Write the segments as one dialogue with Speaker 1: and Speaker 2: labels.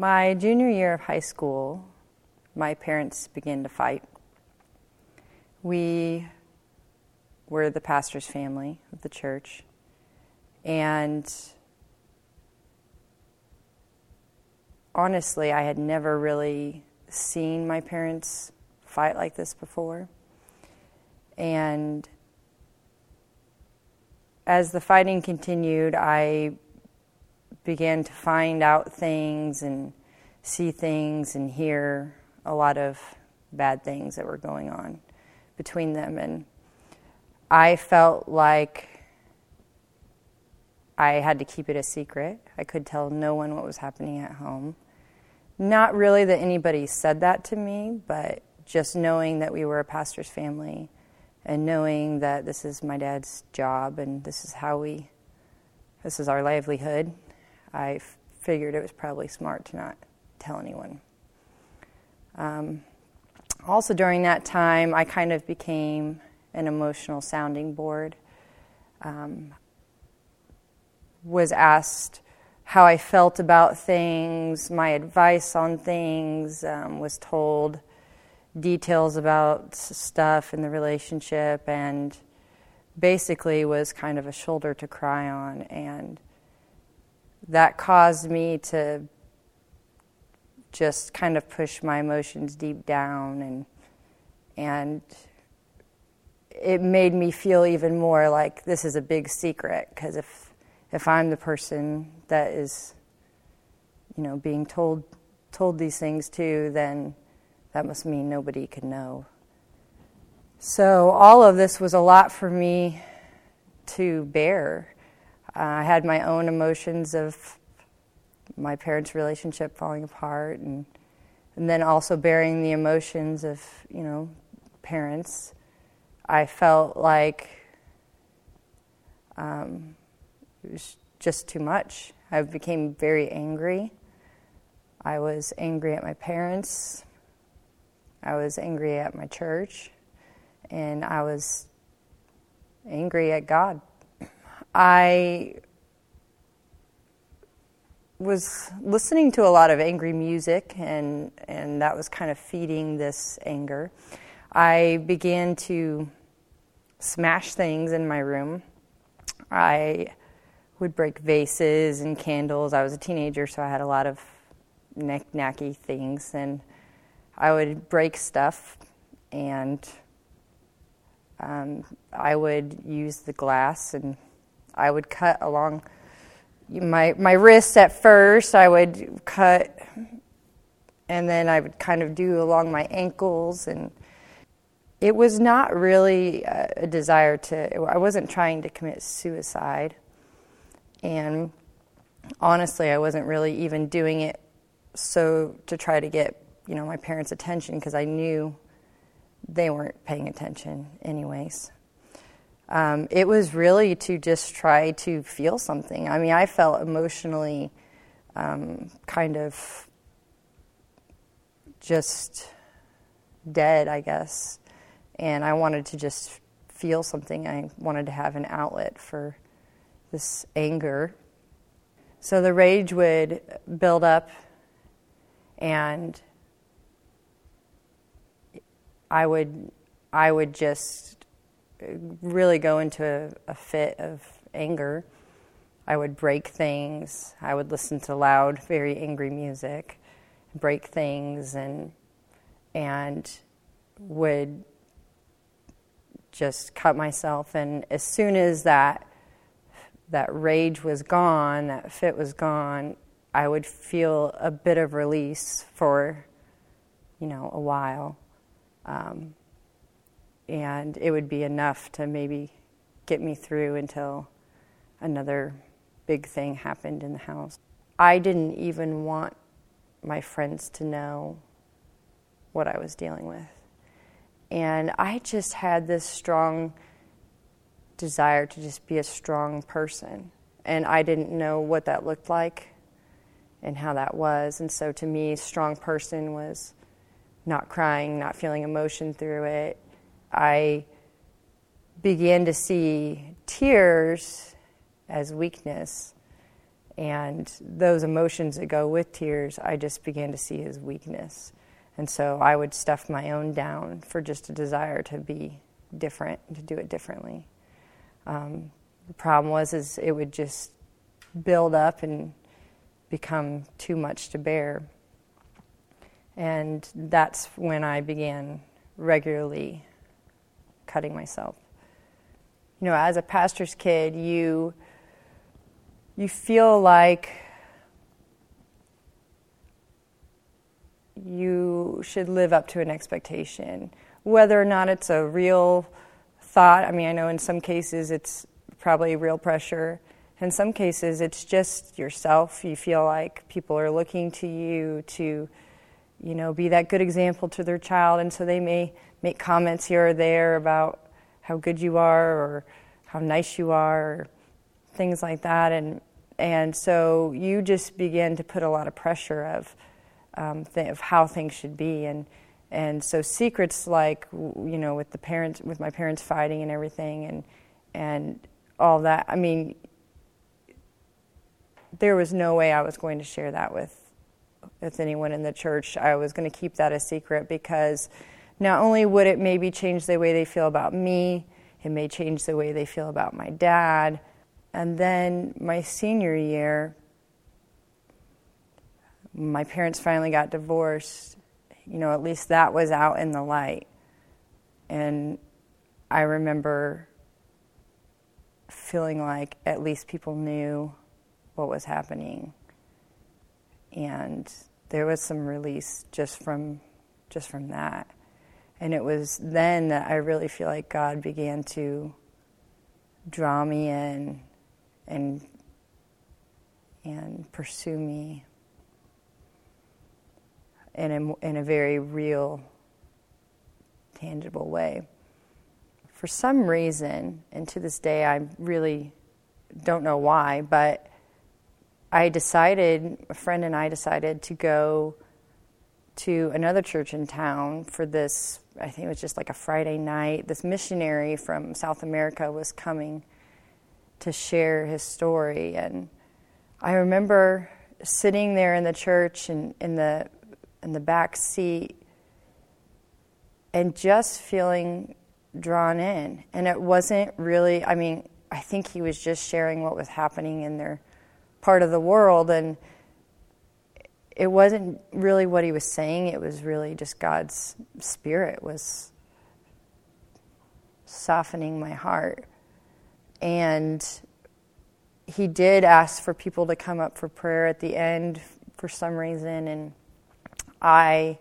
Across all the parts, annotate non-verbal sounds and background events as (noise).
Speaker 1: My junior year of high school, my parents began to fight. We were the pastor's family of the church, and honestly, I had never really seen my parents fight like this before. And as the fighting continued, I began to find out things and see things and hear a lot of bad things that were going on between them. And I felt like I had to keep it a secret. I could tell no one what was happening at home. Not really that anybody said that to me, but just knowing that we were a pastor's family and knowing that this is my dad's job and this is how we, this is our livelihood, I figured it was probably smart to not tell anyone. Um, also, during that time, I kind of became an emotional sounding board. Um, was asked how I felt about things, my advice on things, um, was told details about stuff in the relationship, and basically was kind of a shoulder to cry on. And that caused me to just kind of push my emotions deep down and and it made me feel even more like this is a big secret because if if I'm the person that is you know being told told these things to then that must mean nobody can know. So all of this was a lot for me to bear uh, I had my own emotions of my parents' relationship falling apart and and then also bearing the emotions of you know parents. I felt like um, it was just too much. I became very angry. I was angry at my parents. I was angry at my church. And i was angry at god i was listening to a lot of angry music, and, and that was kind of feeding this anger. I began to smash things in my room. I would break vases and candles. I was a teenager, so I had a lot of knack knacky things, and I would break stuff, and um, I would use the glass, and I would cut along my my wrists at first I would cut and then I would kind of do along my ankles and it was not really a, desire to I wasn't trying to commit suicide and honestly I wasn't really even doing it so to try to get you know my parents attention because I knew they weren't paying attention anyways um, it was really to just try to feel something. I mean, I felt emotionally um, kind of just dead, I guess. And I wanted to just feel something. I wanted to have an outlet for this anger. So the rage would build up, and I would, I would just really go into a, a fit of anger. I would break things. I would listen to loud, very angry music, break things, and and would just cut myself. And as soon as that that rage was gone, that fit was gone, I would feel a bit of release for, you know, a while. Um, and it would be enough to maybe get me through until another big thing happened in the house. I didn't even want my friends to know what I was dealing with. And I just had this strong desire to just be a strong person. And I didn't know what that looked like and how that was. And so to me, strong person was not crying, not feeling emotion through it, I began to see tears as weakness And those emotions that go with tears, I just began to see as weakness. And so I would stuff my own down for just a desire to be different, to do it differently. Um, the problem was is it would just build up and become too much to bear. And that's when I began regularly cutting myself. You know, as a pastor's kid, you you feel like you should live up to an expectation, whether or not it's a real thought. I mean, I know in some cases it's probably real pressure. In some cases, it's just yourself. You feel like people are looking to you to, you know, be that good example to their child, and so they may make comments here or there about how good you are or how nice you are, or things like that, and and so you just begin to put a lot of pressure of um, th- of how things should be, and and so secrets like you know with the parents with my parents fighting and everything, and and all that. I mean, there was no way I was going to share that with with anyone in the church. I was going to keep that a secret because not only would it maybe change the way they feel about me, it may change the way they feel about my dad. And then my senior year, my parents finally got divorced. You know, at least that was out in the light. And I remember feeling like at least people knew what was happening. And there was some release just from just from that. And it was then that I really feel like God began to draw me in and and pursue me in a, in a very real, tangible way. For some reason, and to this day I really don't know why, but I decided, a friend and I decided to go to another church in town for this, I think it was just like a Friday night. This missionary from South America was coming to share his story. And I remember sitting there in the church and in the, in the back seat and just feeling drawn in. And it wasn't really, I mean, I think he was just sharing what was happening in their part of the world and it wasn't really what he was saying. It was really just god's spirit was softening my heart. And he did ask for people to come up for prayer at the end for some reason. And i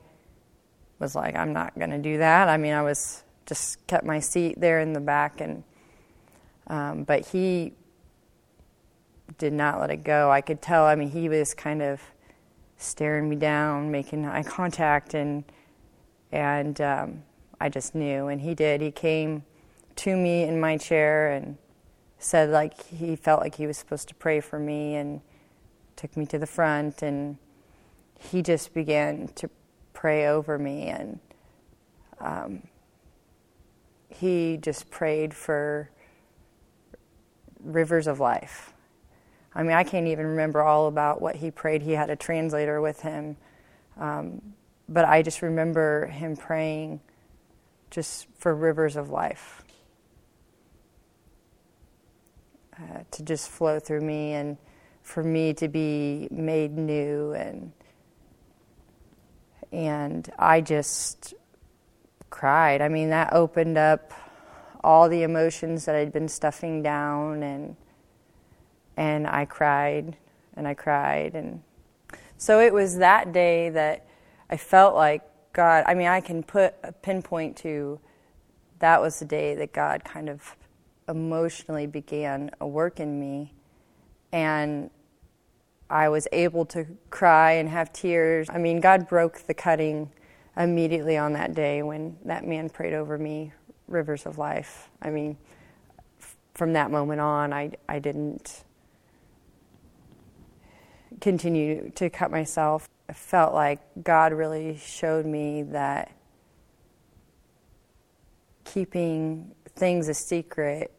Speaker 1: was like i'm not going to do that. I mean i was just kept my seat there in the back and um, but he did not let it go. I could tell, I mean, he was kind of staring me down, making eye contact, and, and um, I just knew. And he did. He came to me in my chair and said, like, he felt like he was supposed to pray for me and took me to the front. And he just began to pray over me. And um, he just prayed for rivers of life I mean, I can't even remember all about what he prayed. He had a translator with him. Um, but I just remember him praying just for rivers of life uh, to just flow through me and for me to be made new and and I just cried. I mean, that opened up all the emotions that I'd been stuffing down and and I cried and I cried and so it was that day that I felt like God I mean I can put a pinpoint to that was the day that God kind of emotionally began a work in me and I was able to cry and have tears. I mean, God broke the cutting immediately on that day when that man prayed over me, rivers of life. I mean, from that moment on, I, I didn't continue to cut myself. I felt like God really showed me that keeping things a secret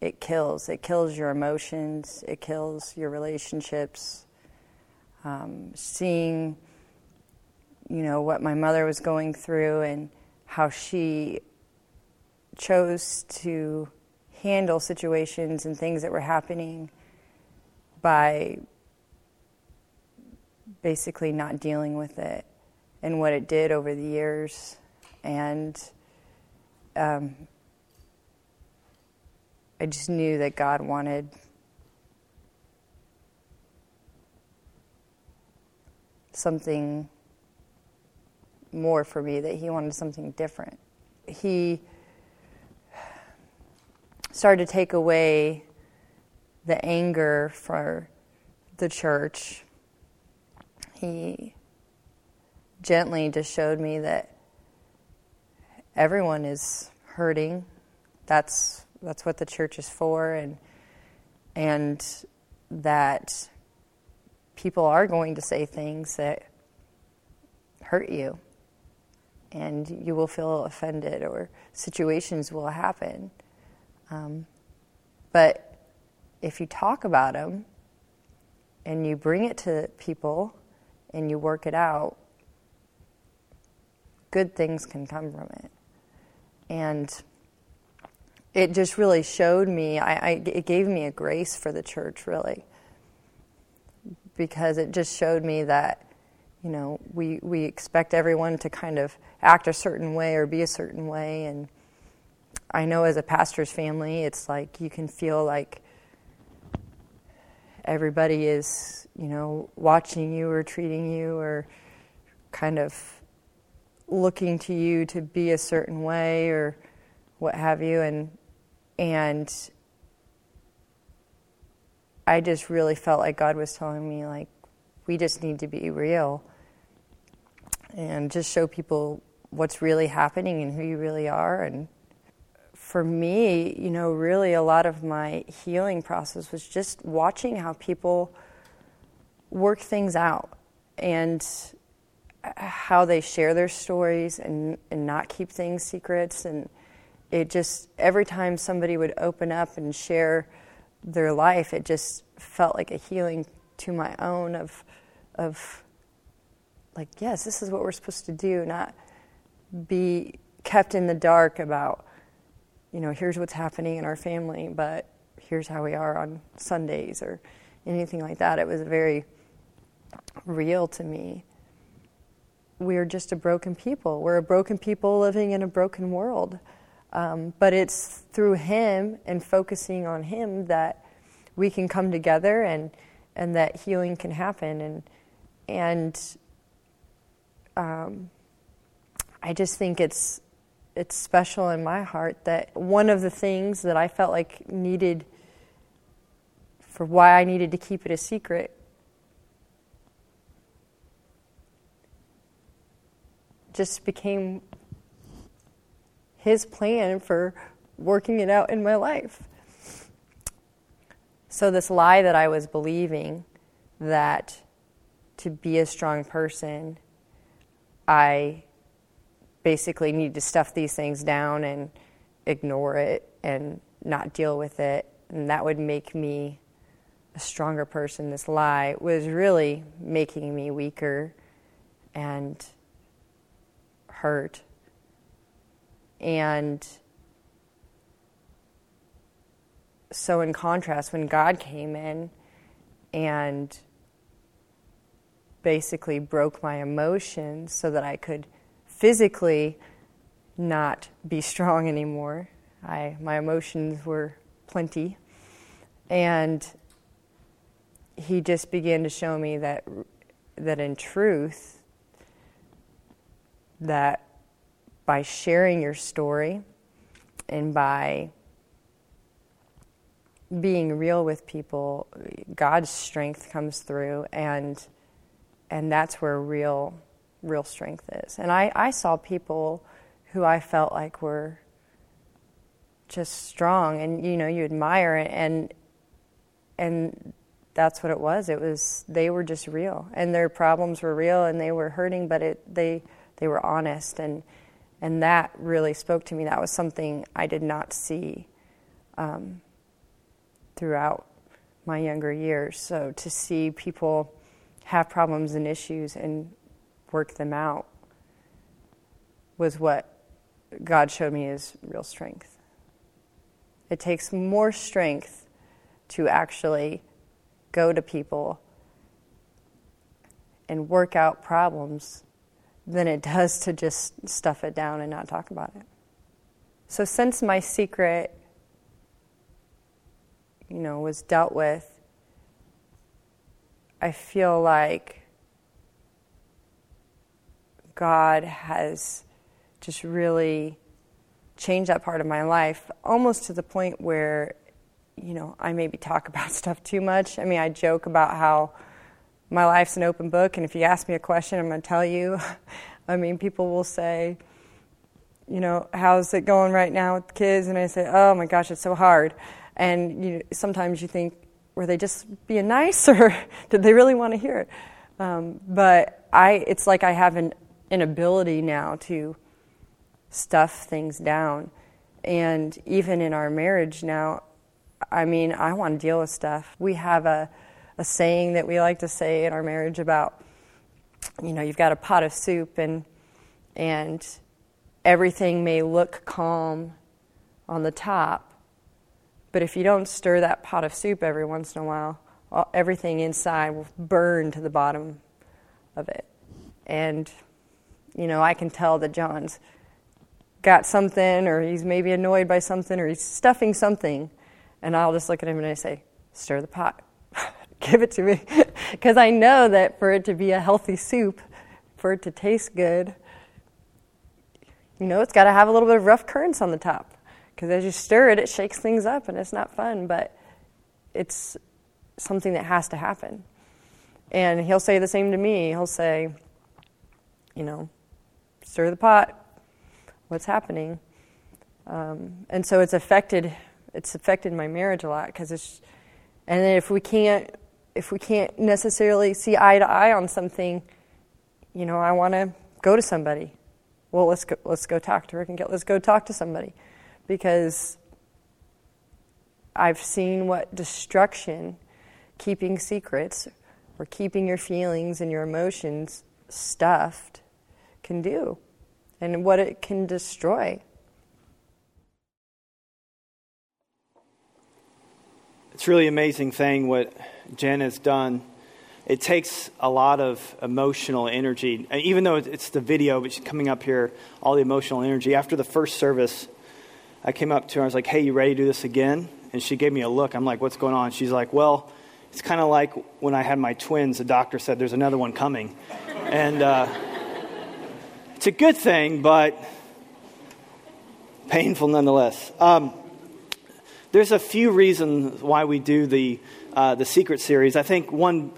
Speaker 1: it kills. It kills your emotions, it kills your relationships. Um, seeing, you know, what my mother was going through and how she chose to handle situations and things that were happening by basically not dealing with it and what it did over the years. And um, I just knew that God wanted something more for me, that He wanted something different. He started to take away the anger for the church. He gently just showed me that everyone is hurting. That's that's what the church is for, and and that people are going to say things that hurt you, and you will feel offended, or situations will happen. Um, but if you talk about them and you bring it to people and you work it out, good things can come from it. And it just really showed me, I, I, it gave me a grace for the church, really. Because it just showed me that, you know, we, we expect everyone to kind of act a certain way or be a certain way. And I know as a pastor's family, it's like you can feel like everybody is, you know, watching you or treating you or kind of looking to you to be a certain way or what have you. And and I just really felt like God was telling me, like, we just need to be real and just show people what's really happening and who you really are. And for me, you know, really a lot of my healing process was just watching how people work things out and uh, how they share their stories and, and not keep things secrets. And it just every time somebody would open up and share their life, it just felt like a healing to my own of of like yes, this is what we're supposed to do, not be kept in the dark about you know here's what's happening in our family, but here's how we are on Sundays or anything like that. It was very real to me. We're just a broken people. We're a broken people living in a broken world. Um, but it's through Him and focusing on Him that we can come together and and that healing can happen. And and um, I just think it's it's special in my heart that one of the things that I felt like needed for why I needed to keep it a secret just became his plan for working it out in my life. So, this lie that I was believing that to be a strong person, I basically need to stuff these things down and ignore it and not deal with it, and that would make me a stronger person. This lie was really making me weaker and hurt and so, in contrast, when God came in and basically broke my emotions so that I could physically not be strong anymore, I, my emotions were plenty. And he just began to show me that, that in truth, that by sharing your story and by being real with people, God's strength comes through, and and that's where real real strength is. And I, I saw people who I felt like were just strong, and you know you admire it, and and that's what it was. It was they were just real, and their problems were real, and they were hurting, but it they they were honest and and that really spoke to me. That was something I did not see um, throughout my younger years. So to see people have problems and issues and work them out was what God showed me is real strength. It takes more strength to actually go to people and work out problems than it does to just stuff it down and not talk about it. So, since my secret, you know, was dealt with, I feel like God has just really changed that part of my life, almost to the point where, you know, I maybe talk (laughs) about stuff too much. I mean, I joke about how my life's an open book, and if you ask me a question, I'm going to tell you. (laughs) I mean, people will say, you know, how's it going right now with the kids? And I say, oh my gosh, it's so hard. And you, sometimes you think, were they just being nice, (laughs) or did they really want to hear it? Um, but I, it's like I have an, an ability now to stuff things down. And even in our marriage now, I mean, I want to deal with stuff. We have a a saying that we like to say in our marriage about, you know, you've got a pot of soup and and everything may look calm on the top, but if you don't stir that pot of soup every once in a while, everything inside will burn to the bottom of it. And you know, I can tell that John's got something, or he's maybe annoyed by something, or he's stuffing something, and I'll just look at him and I say, "Stir the pot." (laughs) give it to me. (laughs) Because I know that for it to be a healthy soup, for it to taste good, you know, it's got to have a little bit of rough currents on the top. Because as you stir it, it shakes things up and it's not fun, but it's something that has to happen. And he'll say the same to me. He'll say, you know, stir the pot. What's happening? Um, and so it's affected. It's affected my marriage a lot because it's. And if we can't if we can't necessarily see eye to eye on something, you know, I want to go to somebody. Well, let's go, let's go talk to Rick and get, let's go talk to somebody. Because I've seen what destruction keeping secrets or keeping your feelings and your emotions stuffed can do and what it can destroy.
Speaker 2: It's really amazing thing what Jen has done. It takes a lot of emotional energy, even though it's the video, but she's coming up here, all the emotional energy. After the first service, I came up to her. I was like, "Hey, you ready to do this again?" And she gave me a look. I'm like, "What's going on?" She's like, "Well, it's kind of like when I had my twins. The doctor said there's another one coming, and uh, it's a good thing, but painful nonetheless." Um, there's a few reasons why we do the, uh, the Secret series. I think one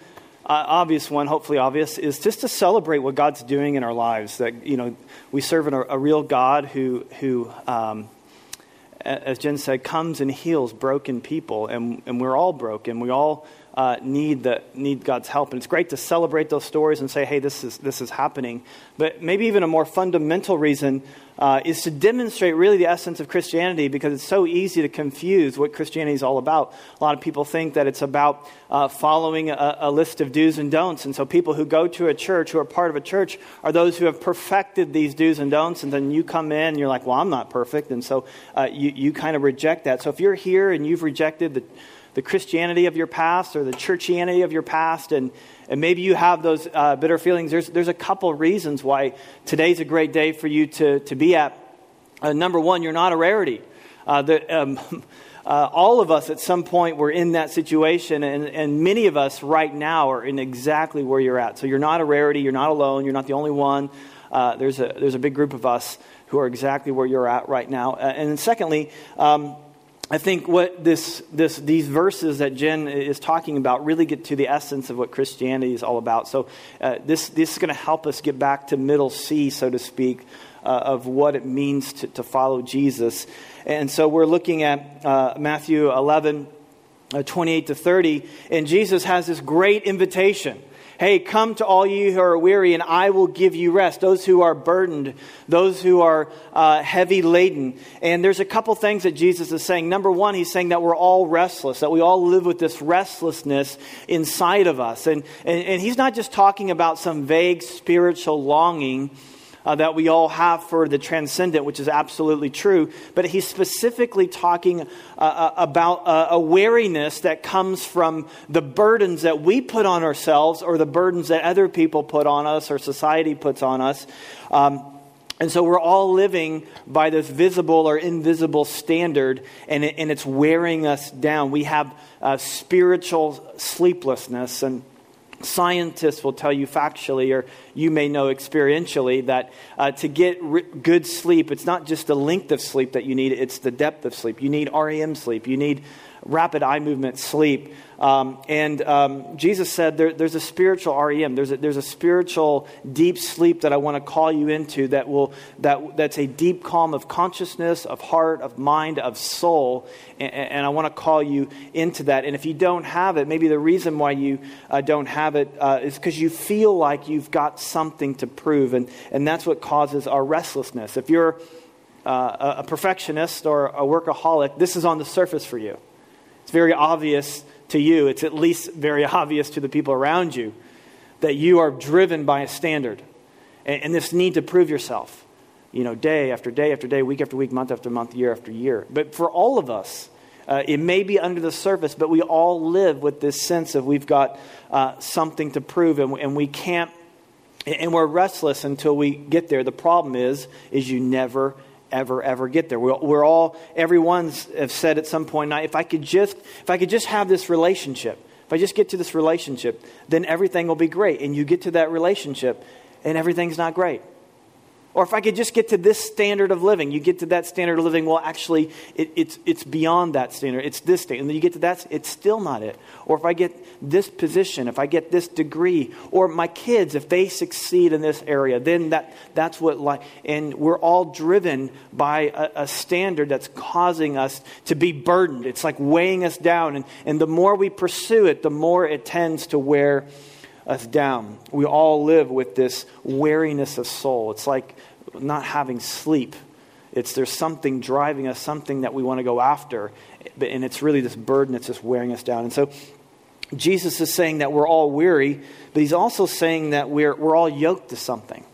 Speaker 2: uh, obvious one, hopefully obvious, is just to celebrate what God's doing in our lives. That, you know, we serve a, a real God who, who um, as Jen said, comes and heals broken people. And, and we're all broken. We all uh, need, the, need God's help. And it's great to celebrate those stories and say, hey, this is, this is happening. But maybe even a more fundamental reason uh, is to demonstrate really the essence of Christianity because it's so easy to confuse what Christianity is all about. A lot of people think that it's about uh, following a, a, list of do's and don'ts. And so people who go to a church, who are part of a church, are those who have perfected these do's and don'ts. And then you come in and you're like, well, I'm not perfect. And so uh, you, you kind of reject that. So if you're here and you've rejected the, the Christianity of your past or the churchianity of your past and and maybe you have those uh, bitter feelings. There's, there's a couple reasons why today's a great day for you to, to be at. Uh, number one, you're not a rarity. Uh, the, um, (laughs) uh, all of us at some point were in that situation, and, and many of us right now are in exactly where you're at. So you're not a rarity, you're not alone, you're not the only one. Uh, there's, a, there's a big group of us who are exactly where you're at right now. Uh, and secondly, um, I think what this, this, these verses that Jen is talking about really get to the essence of what Christianity is all about. So, uh, this, this is going to help us get back to middle C, so to speak, uh, of what it means to, to follow Jesus. And so, we're looking at uh, Matthew 11, uh, 28 to 30, and Jesus has this great invitation. Hey, come to all you who are weary, and I will give you rest. Those who are burdened, those who are uh, heavy laden. And there's a couple things that Jesus is saying. Number one, he's saying that we're all restless, that we all live with this restlessness inside of us. And, and, and he's not just talking about some vague spiritual longing uh, that we all have for the transcendent, which is absolutely true. But he's specifically talking uh, uh about uh, a wariness that comes from the burdens that we put on ourselves or the burdens that other people put on us or society puts on us. Um, and so we're all living by this visible or invisible standard, and, it, and it's wearing us down. We have uh, spiritual sleeplessness, and Scientists will tell you factually, or you may know experientially, that uh, to get r- good sleep, it's not just the length of sleep that you need, it's the depth of sleep. You need REM sleep, you need rapid eye movement sleep. Um, and um, Jesus said there, there's a spiritual REM, there's a, there's a spiritual deep sleep that I want to call you into that will, that, that's a deep calm of consciousness, of heart, of mind, of soul. And, and I want to call you into that. And if you don't have it, maybe the reason why you uh, don't have it uh, is because you feel like you've got something to prove. And, and that's what causes our restlessness. If you're uh, a perfectionist or a workaholic, this is on the surface for you. Very obvious to you. It's at least very obvious to the people around you that you are driven by a standard and, and this need to prove yourself, you know, day after day after day, week after week, month after month, year after year. But for all of us, uh, it may be under the surface, but we all live with this sense of we've got uh, something to prove, and, and we can't, and we're restless until we get there. The problem is, is you never ever, ever get there. We're, we're all, everyone's have said at some point, if I could just, if I could just have this relationship, if I just get to this relationship, then everything will be great. And you get to that relationship, and everything's not great. Or if I could just get to this standard of living, you get to that standard of living, well, actually, it, it's, it's beyond that standard. It's this standard. And then you get to that, it's still not it. Or if I get this position, if I get this degree, or my kids, if they succeed in this area, then that, that's what life, and we're all driven by a, a standard that's causing us to be burdened. It's like weighing us down. And, and the more we pursue it, the more it tends to wear us down. We all live with this weariness of soul. It's like not having sleep. It's there's something driving us, something that we want to go after, and it's really this burden that's just wearing us down. And so Jesus is saying that we're all weary, but he's also saying that we're, we're all yoked to something.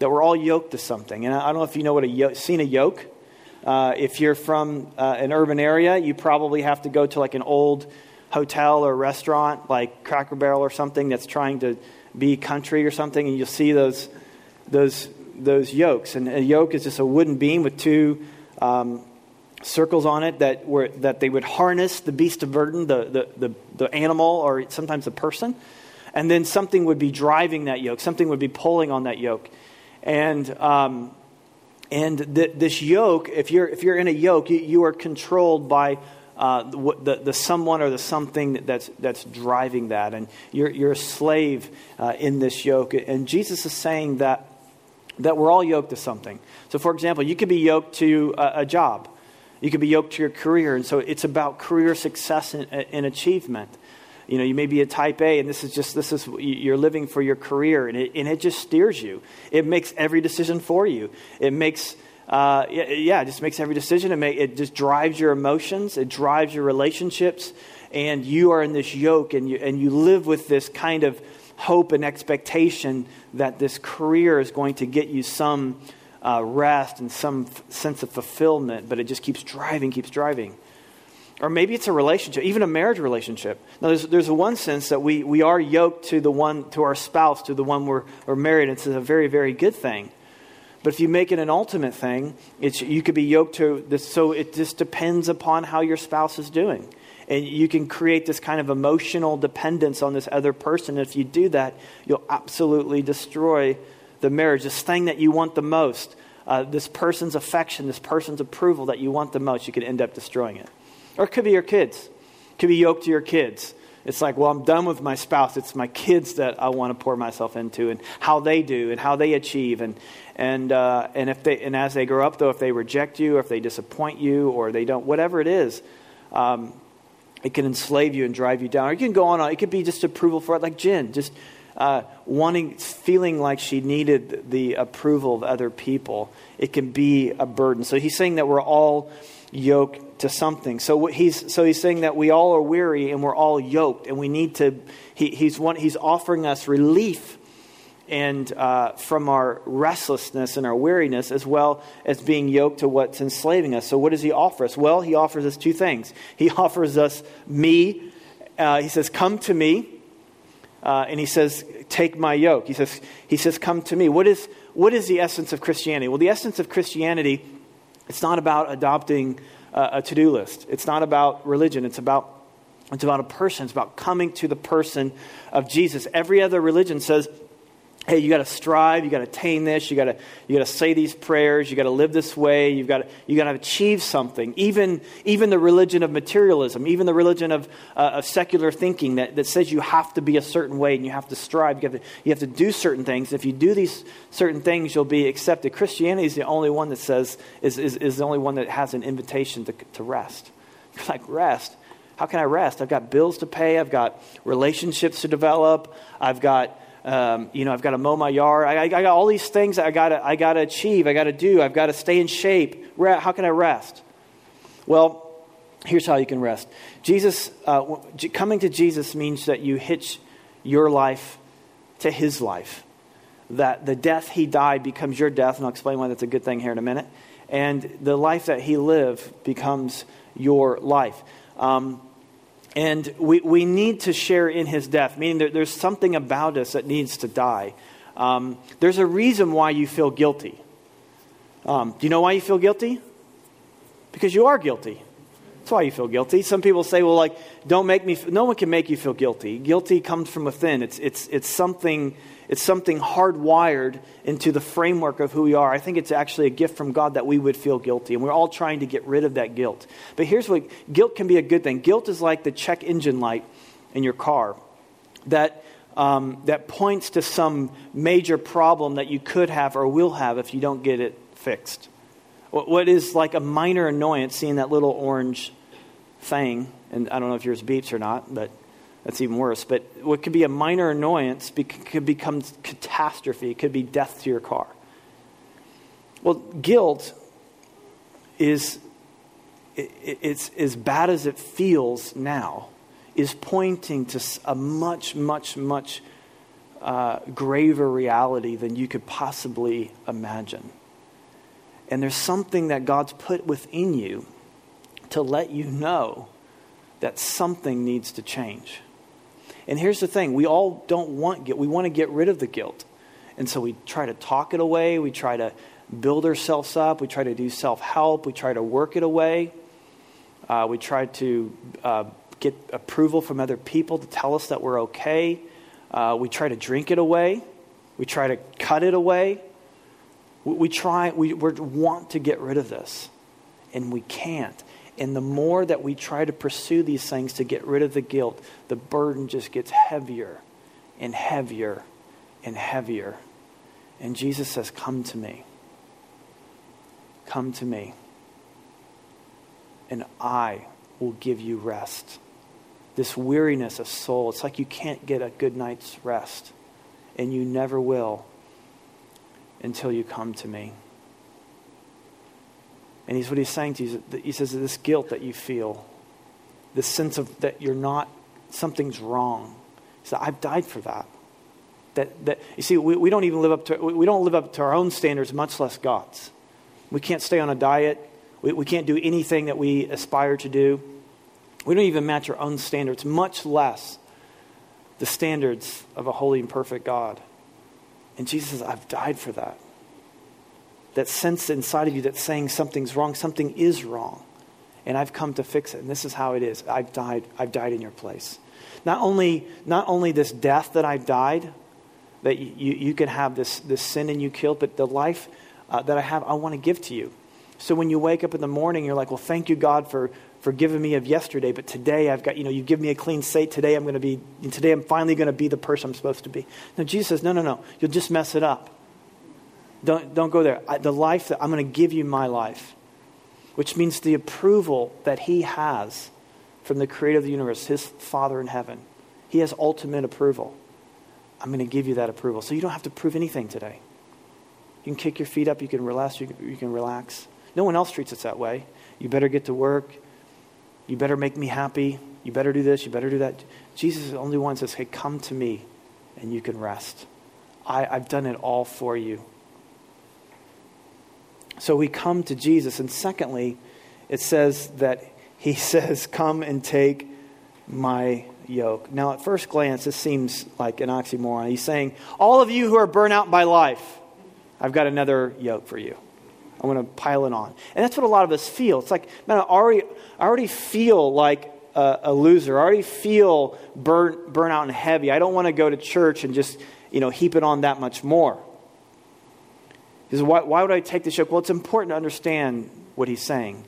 Speaker 2: That we're all yoked to something. And I don't know if you know what a yoke, seen a yoke. Uh, if you're from uh, an urban area, you probably have to go to like an old hotel or restaurant like Cracker Barrel or something that's trying to be country or something, and you'll see those, those, those yokes. And a yoke is just a wooden beam with two um, circles on it that, were, that they would harness the beast of burden, the, the, the, the animal, or sometimes the person. And then something would be driving that yoke, something would be pulling on that yoke. And um, and th- this yoke, if you're, if you're in a yoke, you, you are controlled by uh, the, the, someone or the something that's, that's driving that. And you're, you're a slave uh, in this yoke. And Jesus is saying that, that we're all yoked to something. So, for example, you could be yoked to a, a job, you could be yoked to your career. And so it's about career success and, and achievement you know you may be a type a and this is just this is you're living for your career and it, and it just steers you it makes every decision for you it makes uh, yeah, it just makes every decision. It, make, it just drives your emotions. It drives your relationships. And you are in this yoke and you, and you live with this kind of hope and expectation that this career is going to get you some uh, rest and some f- sense of fulfillment, but it just keeps driving, keeps driving. Or maybe it's a relationship, even a marriage relationship. Now, there's, there's one sense that we, we are yoked to the one, to our spouse, to the one we're, we're married. It's a very, very good thing. But if you make it an ultimate thing, it's, you could be yoked to this. So it just depends upon how your spouse is doing. And you can create this kind of emotional dependence on this other person. If you do that, you'll absolutely destroy the marriage. This thing that you want the most, uh, this person's affection, this person's approval that you want the most, you could end up destroying it. Or it could be your kids. It could be yoked to your kids. It's like, well, I'm done with my spouse. It's my kids that I want to pour myself into and how they do and how they achieve. And, and, uh, and, if they, and as they grow up, though, if they reject you or if they disappoint you or they don't, whatever it is, um, it can enslave you and drive you down. Or you can go on, it could be just approval for it, like Jen, just uh, wanting, feeling like she needed the approval of other people. It can be a burden. So he's saying that we're all yoked to something. So he's, so he's saying that we all are weary and we're all yoked, and we need to, he, he's, one, he's offering us relief and uh, from our restlessness and our weariness, as well as being yoked to what's enslaving us. So, what does he offer us? Well, he offers us two things. He (laughs) offers us me. Uh, he says, "Come to me," uh, and he says, "Take my yoke." He says, "He says, come to me." What is what is the essence of Christianity? Well, the essence of Christianity, it's not about adopting Uh, a to-do list. It's not about religion. It's about it's about a person. It's about coming to the person of Jesus. Every other religion says hey, you got to strive, you got to attain this, you got to you got to say these prayers, you got to live this way, you've got to, you got to achieve something. Even even the religion of materialism, even the religion of, uh, of secular thinking that, that says you have to be a certain way and you have to strive, you have to, you have to do certain things. If you do these certain things, you'll be accepted. Christianity is the only one that says is, is, is the only one that has an invitation to, to rest. (laughs) Like rest. How can I rest? I've got bills to pay. I've got relationships to develop. I've got um, you know, I've got to mow my yard. I, I, got all these things I got to I got to achieve. I got to do. I've got to stay in shape. How can I rest? Well, here's how you can rest. Jesus, uh, coming to Jesus means that you hitch your life to His life. That the death He died becomes your death, and I'll explain why that's a good thing here in a minute. And the life that He lived becomes your life. Um, and we, we need to share in his death, meaning there, there's something about us that needs to die. Um, there's a reason why you feel guilty. Um, do you know why you feel guilty? Because you are guilty. That's why you feel guilty. Some people say, well, like, don't make me, no one can make you feel guilty. Guilty comes from within. It's, it's, it's something it's something hardwired into the framework of who we are. I think it's actually a gift from God that we would feel guilty. And we're all trying to get rid of that guilt. But here's what guilt can be a good thing guilt is like the check engine light in your car that, um, that points to some major problem that you could have or will have if you don't get it fixed. What is like a minor annoyance, seeing that little orange thing, and I don't know if yours beeps or not, but that's even worse. But what could be a minor annoyance be, could become catastrophe. It could be death to your car. Well, guilt is it's as bad as it feels now is pointing to a much, much, much uh, graver reality than you could possibly imagine. And there's something that God's put within you to let you know that something needs to change. And here's the thing we all don't want guilt. We want to get rid of the guilt. And so we try to talk it away. We try to build ourselves up. We try to do self help. We try to work it away. Uh, we try to uh, get approval from other people to tell us that we're okay. Uh, we try to drink it away. We try to cut it away. We, try, we want to get rid of this, and we can't. And the more that we try to pursue these things to get rid of the guilt, the burden just gets heavier and heavier and heavier. And Jesus says, Come to me. Come to me. And I will give you rest. This weariness of soul, it's like you can't get a good night's rest. And you never will until you come to me. And he's what he's saying to you. He says this guilt that you feel, this sense of that you're not, something's wrong. He said, I've died for that. That, that you see, we, we don't even live up to we don't live up to our own standards, much less God's. We can't stay on a diet. We, we can't do anything that we aspire to do. We don't even match our own standards, much less the standards of a holy and perfect God. And Jesus says, I've died for that that sense inside of you that's saying something's wrong, something is wrong. And I've come to fix it. And this is how it is. I've died, I've died in your place. Not only, not only this death that I've died, that you, you can have this, this sin and you killed, but the life uh, that I have, I want to give to you. So when you wake up in the morning, you're like, well, thank you, God, for forgiving me of yesterday, but today I've got, you know, you give me a clean slate. Today I'm going to be, today I'm finally going to be the person I'm supposed to be. No, Jesus says, no, no, no. You'll just mess it up. Don't, don't go there. I, the life that I'm going to give you my life, which means the approval that He has from the creator of the universe, his Father in heaven. He has ultimate approval. I'm going to give you that approval. So you don't have to prove anything today. You can kick your feet up, you can relax, you can, you can relax. No one else treats us that way. You better get to work. You better make me happy. You better do this, you better do that. Jesus is the only one that says, Hey, come to me and you can rest. I, I've done it all for you. So we come to Jesus. And secondly, it says that he (laughs) says, Come and take my yoke. Now, at first glance, this seems like an oxymoron. He's saying, All of you who are burnt out by life, I've got another yoke for you. I'm going to pile it on. And that's what a lot of us feel. It's like, man, I already, I already feel like a, a loser. I already feel burnt, burnt out and heavy. I don't want to go to church and just, you know, heap it on that much more. He says, why, why would I take this yoke? Well, it's important to understand what he's saying.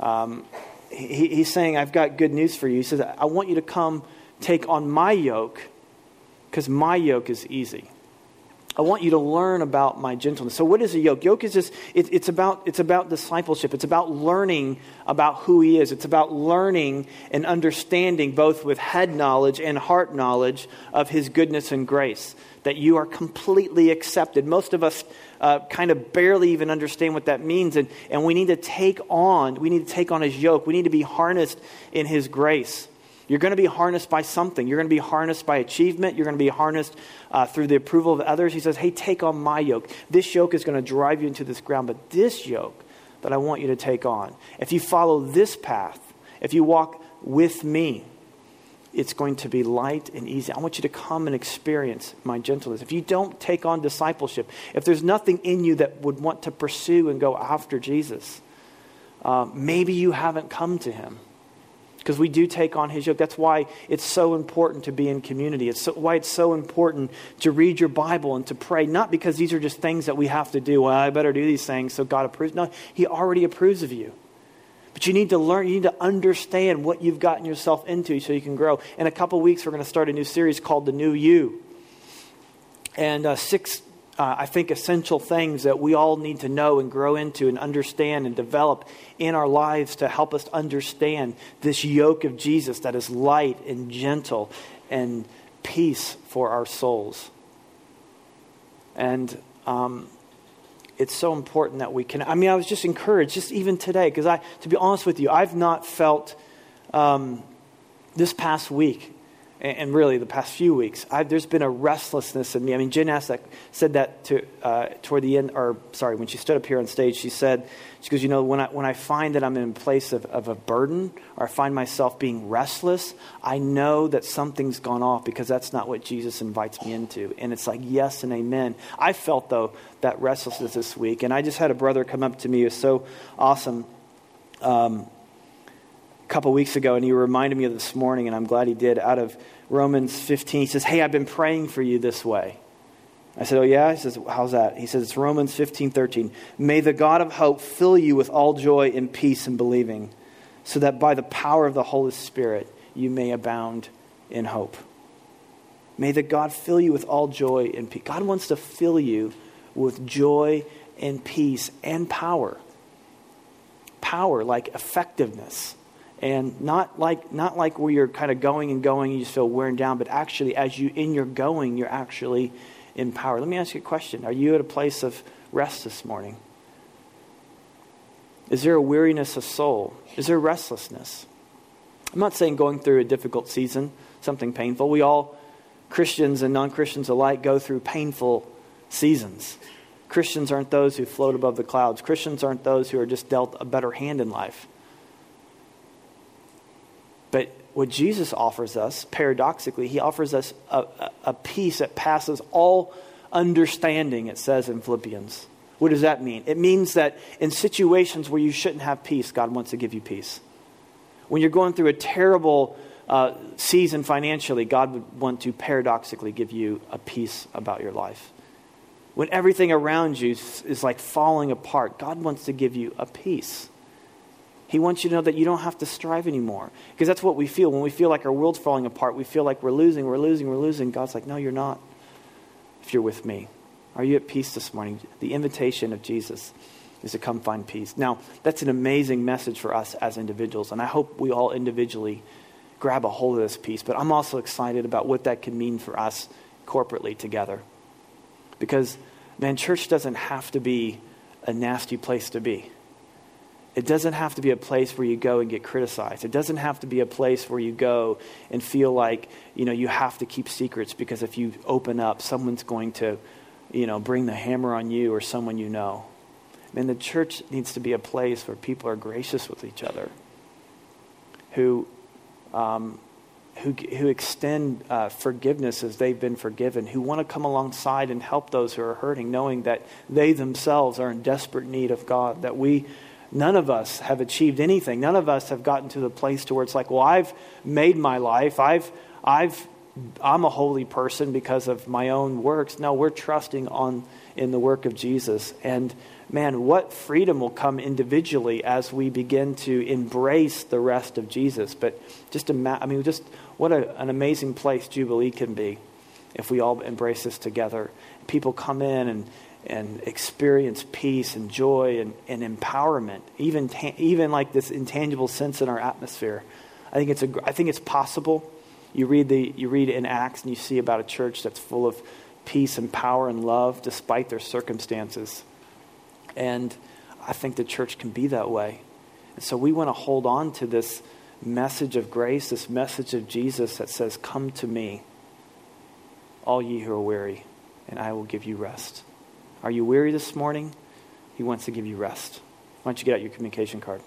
Speaker 2: Um, he, he's saying, I've got good news for you. He says, I want you to come take on my yoke because my yoke is easy. I want you to learn about my gentleness. So, what is a yoke? Yoke is just, it, it's, about, it's about discipleship. It's about learning about who he is. It's about learning and understanding, both with head knowledge and heart knowledge, of his goodness and grace. That you are completely accepted. Most of us uh, kind of barely even understand what that means. And, and we need to take on, we need to take on his yoke. We need to be harnessed in his grace. You're going to be harnessed by something. You're going to be harnessed by achievement. You're going to be harnessed uh, through the approval of others. He says, Hey, take on my yoke. This yoke is going to drive you into this ground, but this yoke that I want you to take on, if you follow this path, if you walk with me, it's going to be light and easy. I want you to come and experience my gentleness. If you don't take on discipleship, if there's nothing in you that would want to pursue and go after Jesus, uh, maybe you haven't come to him because we do take on his yoke. That's why it's so important to be in community. It's so, why it's so important to read your Bible and to pray, not because these are just things that we have to do. Well, I better do these things so God approves. No, he already approves of you. But you need to learn, you need to understand what you've gotten yourself into so you can grow. In a couple weeks, we're going to start a new series called The New You. And uh, six uh, I think, essential things that we all need to know and grow into and understand and develop in our lives to help us understand this yoke of Jesus that is light and gentle and peace for our souls. And um, it's so important that we can. I mean, I was just encouraged, just even today, because I, to be honest with you, I've not felt um, this past week and really the past few weeks, I've, there's been a restlessness in me. I mean, Jen asked that, said that to, uh, toward the end, or sorry, when she stood up here on stage, she said, she goes, you know, when I, when I find that I'm in a place of, of a burden or I find myself being restless, I know that something's gone off because that's not what Jesus invites me into. And it's like, yes and amen. I felt, though, that restlessness this week. And I just had a brother come up to me. It was so awesome. Um, a couple weeks ago, and he reminded me of this morning, and I'm glad he did, out of Romans 15. He says, Hey, I've been praying for you this way. I said, Oh, yeah? He says, How's that? He says, It's Romans 15, 13. May the God of hope fill you with all joy and peace in believing, so that by the power of the Holy Spirit you may abound in hope. May the God fill you with all joy and peace. God wants to fill you with joy and peace and power. Power, like effectiveness and not like not like where you're kind of going and going and you just feel wearing down but actually as you in your going you're actually empowered let me ask you a question. Are you at a place of rest this morning? Is there a weariness of soul? Is there restlessness? I'm not saying going through a difficult season something painful. We all christians and non-christians alike go through painful seasons. Christians aren't those who float above the clouds. Christians aren't those who are just dealt a better hand in life but what Jesus offers us, paradoxically, he offers us a, a, peace that passes all understanding, it says in Philippians. What does that mean? It means that in situations where you shouldn't have peace, God wants to give you peace. When you're going through a terrible uh, season financially, God would want to paradoxically give you a peace about your life. When everything around you is like falling apart, God wants to give you a peace. He wants you to know that you don't have to strive anymore. Because that's what we feel. When we feel like our world's falling apart, we feel like we're losing, we're losing, we're losing. God's like, no, you're not. If you're with me. Are you at peace this morning? The invitation of Jesus. is to come find peace. Now, that's an amazing message for us as individuals, and I hope we all individually grab a hold of this peace. But I'm also excited about what that can mean for us corporately together. Because, man, church doesn't have to be a nasty place to be. It doesn't have to be a place where you go and get criticized. It doesn't have to be a place where you go and feel like, you know, you have to keep secrets because if you open up, someone's going to, you know, bring the hammer on you or someone you know. And the church needs to be a place where people are gracious with each other, who, um, who, who extend uh, forgiveness as they've been forgiven, who want to come alongside and help those who are hurting, knowing that they themselves are in desperate need of God, that we None of us have achieved anything. None of us have gotten to the place to where it's like, well, I've made my life. I've, I've, I'm a holy person because of my own works. No, we're trusting on in the work of Jesus. And man, what freedom will come individually as we begin to embrace the rest of Jesus. But just, ima- I mean, just what a, an amazing place Jubilee can be if we all embrace this together. People come in and and experience peace and joy and, and empowerment, even, ta- even like this intangible sense in our atmosphere. I think, it's a, I think it's possible. You read, the, you read in Acts and you see about a church that's full of peace and power and love despite their circumstances. And I think the church can be that way. And so we want to hold on to this message of grace, this message of Jesus that says, Come to me, all ye who are weary, and I will give you rest. Are you weary this morning? He wants to give you rest. Why don't you get out your communication card?